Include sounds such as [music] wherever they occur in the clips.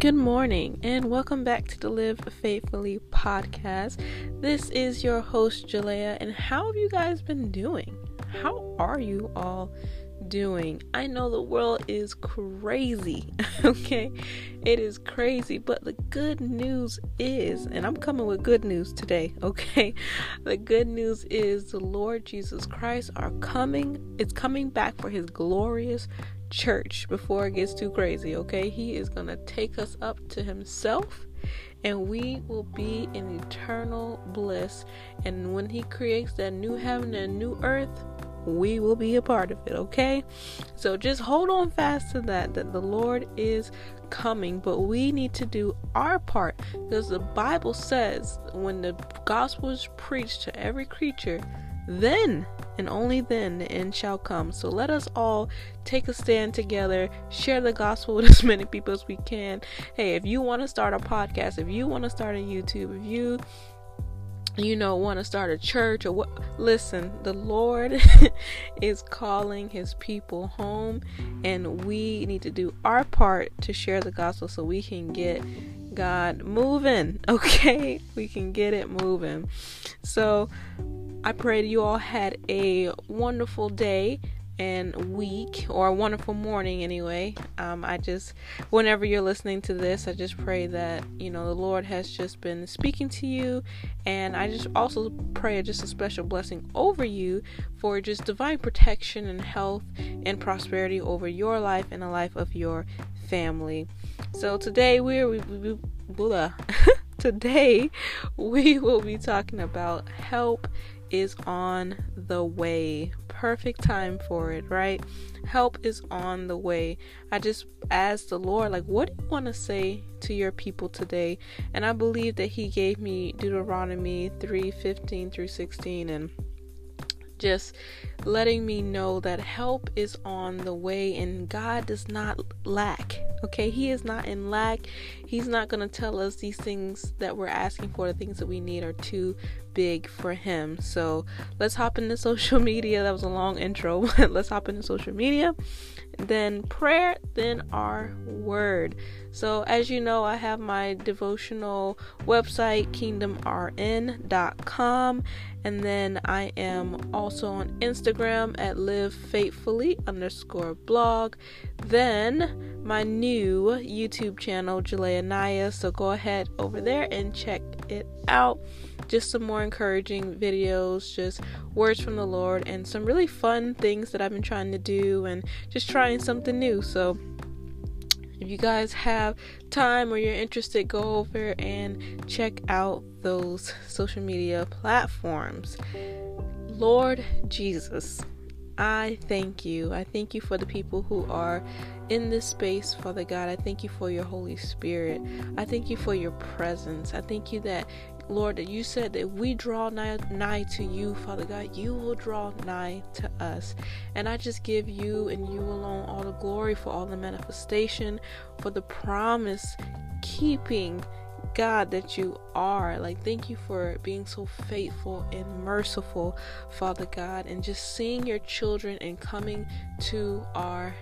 Good morning, and welcome back to the Live Faithfully podcast. This is your host, Jalea, and how have you guys been doing? How are you all doing? I know the world is crazy, [laughs] okay? It is crazy, but the good news is, and I'm coming with good news today, [laughs] okay? The good news is the Lord Jesus Christ are coming, it's coming back for his glorious church before it gets too crazy, okay? He is going to take us up to Himself and we will be in eternal bliss. And when He creates that new heaven and new earth, we will be a part of it, okay? So just hold on fast to that, that the Lord is coming, but we need to do our part because the Bible says when the gospel is preached to every creature, then and only then the end shall come. So let us all take a stand together, share the gospel [laughs] with as many people as we can. Hey, if you want to start a podcast, if you want to start a YouTube, if you you know want to start a church or what listen the lord [laughs] is calling his people home and we need to do our part to share the gospel so we can get god moving [laughs] okay we can get it moving so I pray that you all had a wonderful day and week or a wonderful morning anyway. Um, I just, whenever you're listening to this, I just pray that, you know, the Lord has just been speaking to you. And I just also pray just a special blessing over you for just divine protection and health and prosperity over your life and the life of your family. So today we're, we, we, blah. [laughs] today we will be talking about help is on the way. Perfect time for it, right? Help is on the way. I just asked the Lord, like, what do you want to say to your people today? And I believe that He gave me Deuteronomy 3 15 through 16 and just letting me know that help is on the way and God does not lack. Okay, He is not in lack. He's not going to tell us these things that we're asking for, the things that we need are too big for Him. So let's hop into [laughs] social media. That was a long intro. [laughs] let's hop into social media then prayer, then our word. So, as you know, I have my devotional website, kingdomrn.com, and then I am also on Instagram at live faithfully underscore blog. Then my new YouTube channel, Jalea Naya. So, go ahead over there and check it out just some more encouraging videos, just words from the Lord, and some really fun things that I've been trying to do and just trying something new. So, if you guys have time or you're interested, go over and check out those social media platforms. Lord Jesus, I thank you. I thank you for the people who are in this space, Father God. I thank you for your Holy Spirit. I thank you for your presence. I thank you that Lord, that you said that we draw nigh, nigh to you, Father God, you will draw nigh to us. And I just give you and you alone all the glory for all the manifestation, for the promise keeping. God, that you are. Like, thank you for being so faithful and merciful, Father God, and just seeing your children and coming to our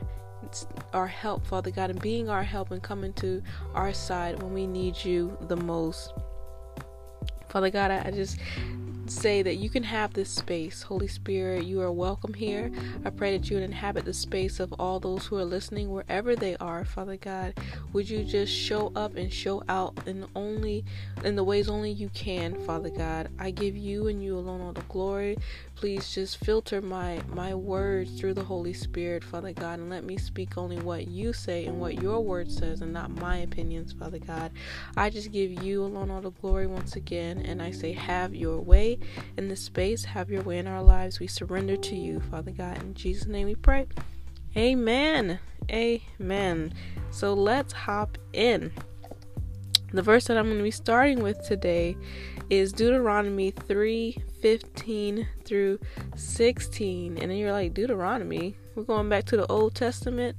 our help, Father God, and being our help and coming to our side when we need you the most. Father God, I just say that you can have this space. Holy Spirit, you are welcome here. I pray that you would inhabit the space of all those who are listening wherever they are, Father God. Would you just show up and show out in only in the ways only you can, Father God. I give you and you alone all the glory. Please just filter my my words through the Holy Spirit, Father God, and let me speak only what you say and what your word says and not my opinions, Father God. I just give you alone all the glory once again and I say have your way in this space. Have your way in our lives. We surrender to you, Father God. In Jesus' name we pray. Amen. Amen. So let's hop in. The verse that I'm going to be starting with today is Deuteronomy 3 15 through 16. And then you're like, Deuteronomy? We're going back to the Old Testament.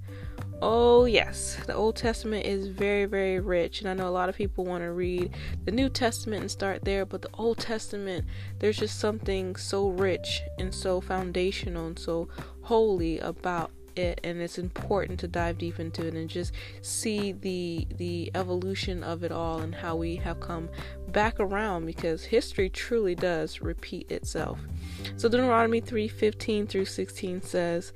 Oh, yes, the Old Testament is very, very rich, and I know a lot of people want to read the New Testament and start there, but the Old Testament, there's just something so rich and so foundational and so holy about it and it's important to dive deep into it and just see the the evolution of it all and how we have come back around because history truly does repeat itself. So Deuteronomy 3:15 through 16 says,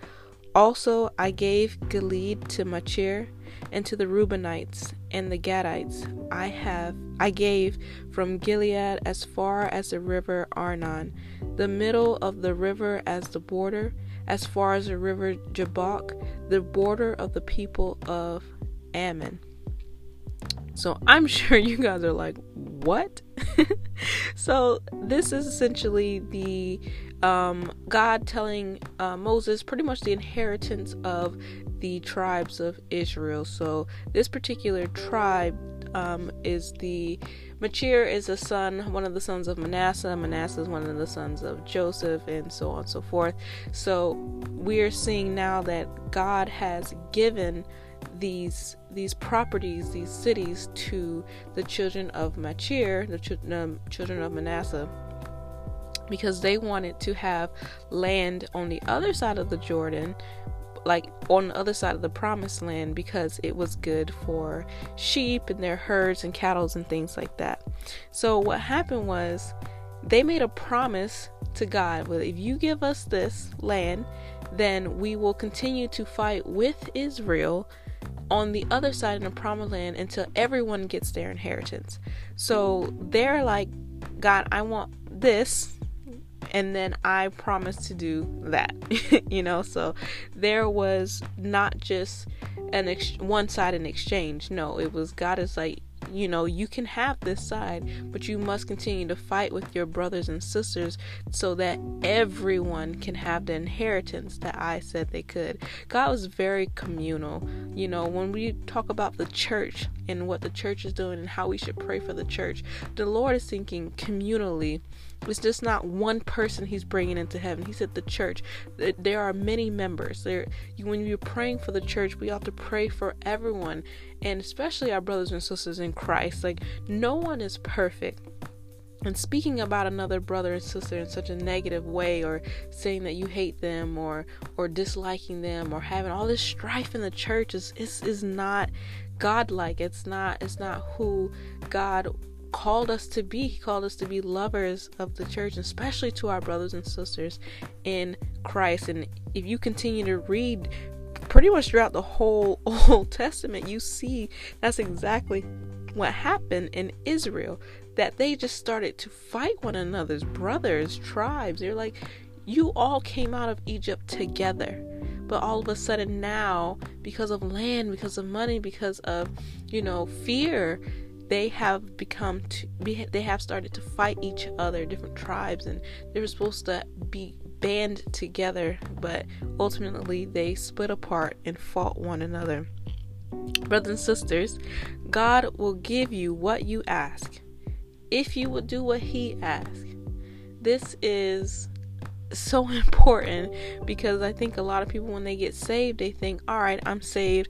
"Also I gave Gilead to Machir and to the Reubenites and the Gadites I have I gave from Gilead as far as the river Arnon, the middle of the river as the border, as far as the river Jabbok, the border of the people of Ammon. So I'm [laughs] sure you guys are like, what? [laughs] so this is essentially the um, God telling uh, Moses pretty much the inheritance of the tribes of Israel. So this particular tribe um, is the Machir is a son, one of the sons of Manasseh. Manasseh is one of the sons of Joseph, and so on and so forth. So we are seeing now that God has given these these properties, these cities, to the children of Machir, the ch- um, children of Manasseh, because they wanted to have land on the other side of the Jordan, like on the other side of the promised land, because it was good for sheep and their herds and cattle and things like that. So what happened was they made a promise to God, well, if you give us this land, then we will continue to fight with Israel on the other side in the promised land until everyone gets their inheritance. So they're like, God, I want this, and then I promised to do that. [laughs] you know, so there was not just an ex- one side in exchange. No, it was God is like, you know, you can have this side, but you must continue to fight with your brothers and sisters so that everyone can have the inheritance that I said they could. God was very communal. You know, when we talk about the church and what the church is doing and how we should pray for the church, the Lord is thinking communally it's just not one person he's bringing into heaven. He said the church. There are many members. There, when you're praying for the church, we have to pray for everyone, and especially our brothers and sisters in Christ. Like no one is perfect. And speaking about another brother and sister in such a negative way, or saying that you hate them, or or disliking them, or having all this strife in the church is is, is not godlike. It's not it's not who God called us to be. He called us to be lovers of the church, especially to our brothers and sisters in Christ. And if you continue to read pretty much throughout the whole [laughs] Old Testament, you see that's exactly what happened in Israel. That they just started to fight one another's brothers, tribes. They're like, you all came out of Egypt together but all of a sudden now because of land because of money because of you know fear they have become to they have started to fight each other different tribes and they were supposed to be band together but ultimately they split apart and fought one another brothers and sisters god will give you what you ask if you would do what he asks this is so [laughs] important because I think a lot of people, when they get saved, they think, all right, I'm saved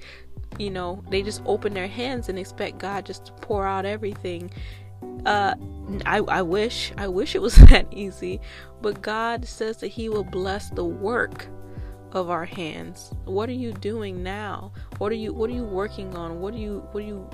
you know, they just open their hands and expect God just to pour out everything. Uh, I, I wish, I wish it was [laughs] that easy, but God says that He will bless the work of our hands. What are you doing now? What are you, what are you working on? What are you, what are you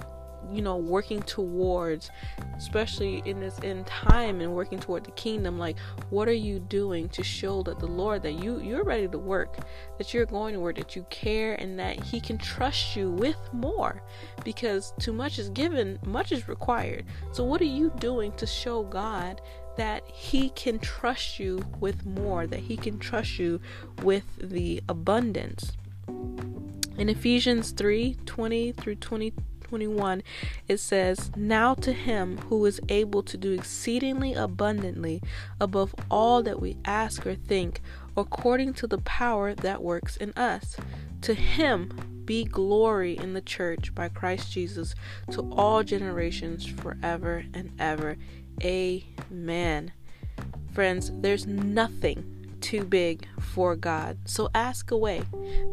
you know working towards especially in this in time and working toward the kingdom like what are you doing to show that the lord that you you're ready to work that you're going to work that you care and that he can trust you with more? Because too much is given much is required. So what are you doing to show god that he can trust you with more that he can trust you with the abundance? In Ephesians 3 20 through 20 21, it says, Now to him who is able to do exceedingly abundantly above all that we ask or think, according to the power that works in us. To him be glory in the church by Christ Jesus to all generations forever and ever. Amen. Friends, there's nothing too big for God. So ask away.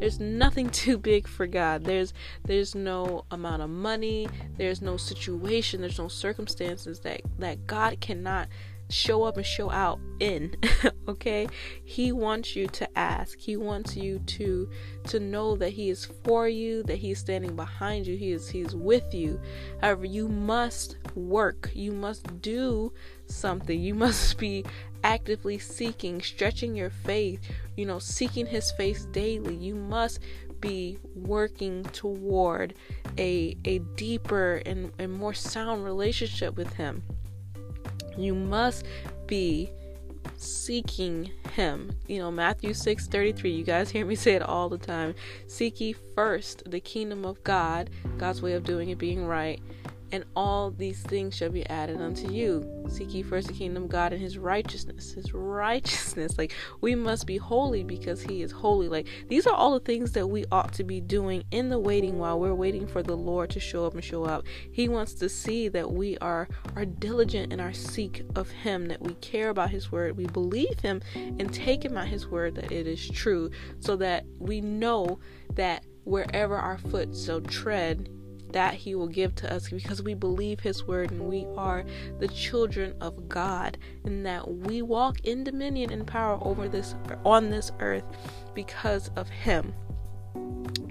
There's nothing [laughs] too big for God. There's there's no amount of money, there's no situation, there's no circumstances that that God cannot show up and show out in [laughs] okay? He wants you to ask. He wants you to to know that he is for you that he's standing behind you. He is he's with you. However you must work. You must do something. You must be actively seeking stretching your faith you know seeking his face daily you must be working toward a a deeper and, and more sound relationship with him you must be seeking him. You know, Matthew 6 33, you guys hear me say it all the time. Seek ye first the kingdom of God, God's way of doing it being right, and all these things shall be added unto you. Seek ye first the kingdom of God and his righteousness. His righteousness. Like, we must be holy because he is holy. Like, these are all the things that we ought to be doing in the waiting while we're waiting for the Lord to show up and show up. He wants to see that we are, are diligent in our seek of him, that we care about his word, we believe him, and take him at his word that it is true, so that we know that wherever our foot shall tread, that he will give to us because we believe his word and we are the children of God and that we walk in dominion and power over this on this earth because of him.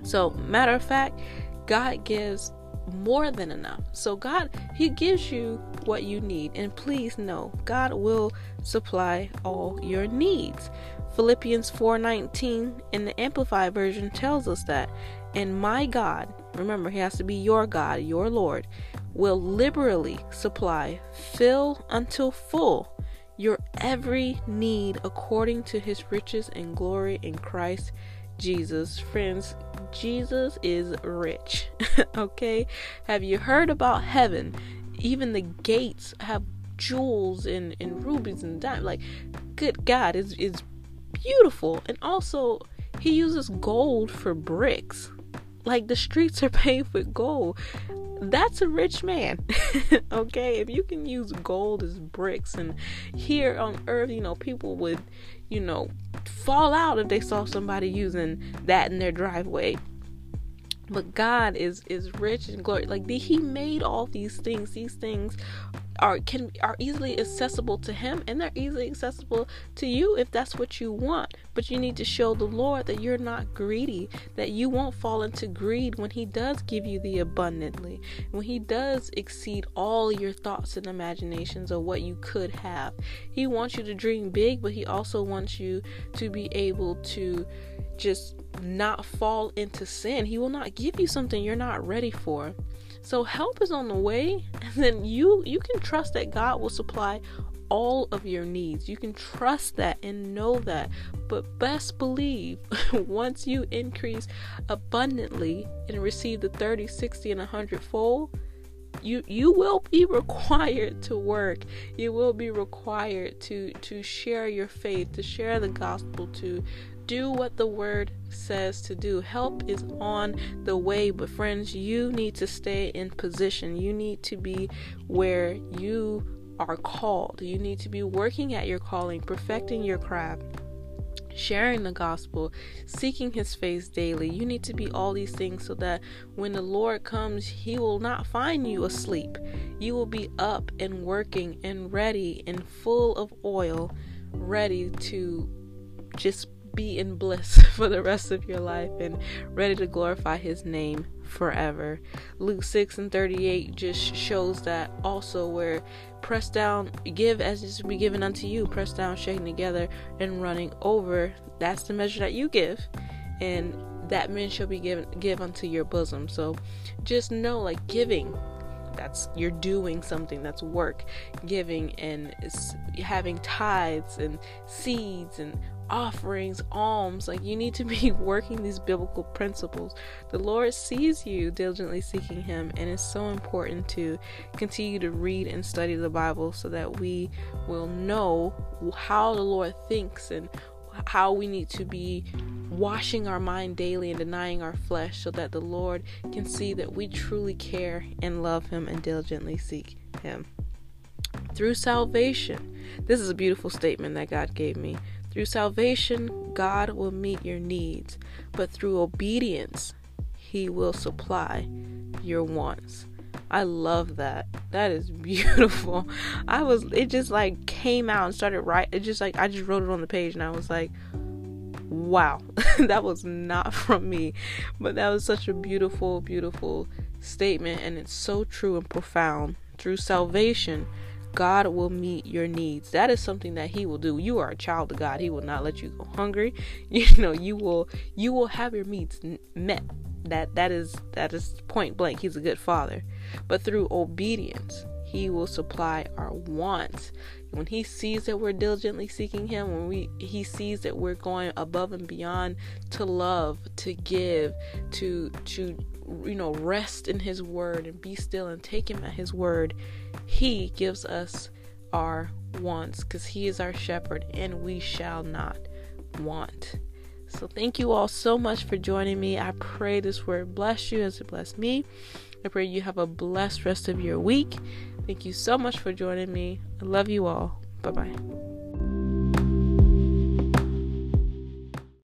So, matter of fact, God gives more than enough. So God, he gives you what you need. And please know, God will supply all your needs. Philippians 4:19 in the amplified version tells us that, "And my God, remember he has to be your God, your Lord, will liberally supply, fill until full your every need according to his riches and glory in Christ Jesus. Friends, Jesus is rich. [laughs] okay? Have you heard about heaven? Even the gates have jewels and, and rubies and diamonds. Like, good God, is is beautiful. And also, he uses gold for bricks. Like the streets are [laughs] paved with gold. That's a rich man. [laughs] okay? If you can use gold as bricks and here on earth, you know, people would, you know, fall out if they saw somebody using that in their driveway but God is is rich in glory. Like the, He made all these things. These things are can are easily accessible to Him, and they're easily accessible to you if that's what you want. But you need to show the Lord that you're not greedy, that you won't fall into greed when He does give you the abundantly, when He does exceed all your thoughts and imaginations of what you could have. He wants you to dream big, but He also wants you to be able to just not fall into sin. He will not give you something you're not ready for. So help is on the way, [laughs] and then you you can trust that God will supply all of your needs. You can trust that and know that. But best believe [laughs] once you increase abundantly and receive the 30, 60 and 100 fold, you you will be [laughs] required to work you will be required to to share your faith to share the gospel to do what the word says to do. Help is on the way, but friends, you need to stay in position. You need to be where you are called. You need to be working at your calling, perfecting your craft sharing the gospel, seeking his face daily. You need to be all these things so that when the Lord comes, he will not find you asleep. You will be up and working and ready and full of oil, ready to just be in bliss [laughs] for the rest of your life and ready to glorify his name forever. Luke 6 and 38 just shows that also where press down, give as is to be given unto you, press down, shaking together, and running over. That's the measure that you give. And that men shall be given give unto your bosom. So just know like giving that's you're doing something that's work giving and having tithes and seeds and offerings, alms. Like you need to be [laughs] working these biblical principles. The Lord sees you diligently seeking Him, and it's so important to continue to read and study the Bible so that we will know how the Lord thinks and how we need to be washing our mind daily and denying our flesh so that the Lord can see that we truly care and love Him and diligently seek Him. Through salvation, this is a beautiful statement that God gave me. Through salvation, God will meet your needs, but through obedience, He will supply your wants. I love that. That is [laughs] beautiful. I was it just like came out and started right it just like I just wrote it on the page and I was like wow. [laughs] that was not from me. But that was such a beautiful beautiful statement and it's so true and profound. Through salvation, God will meet your needs. That is something that he will do. You are a child of God. He will not let you go hungry. [laughs] You know, you will you will have your needs met. That that is that is point blank. He's a good father. But through obedience, he will supply our wants. When he sees that we're diligently seeking him, when we he sees that we're going above and beyond to love, to give, to to you know, rest in his word and be still and take him at his word, he gives us our wants because he is our shepherd and we shall not want. So, thank you all so much for joining me. I pray this word bless you as it blessed me. I pray you have a blessed rest of your week. Thank you so much for joining me. I love you all. Bye bye.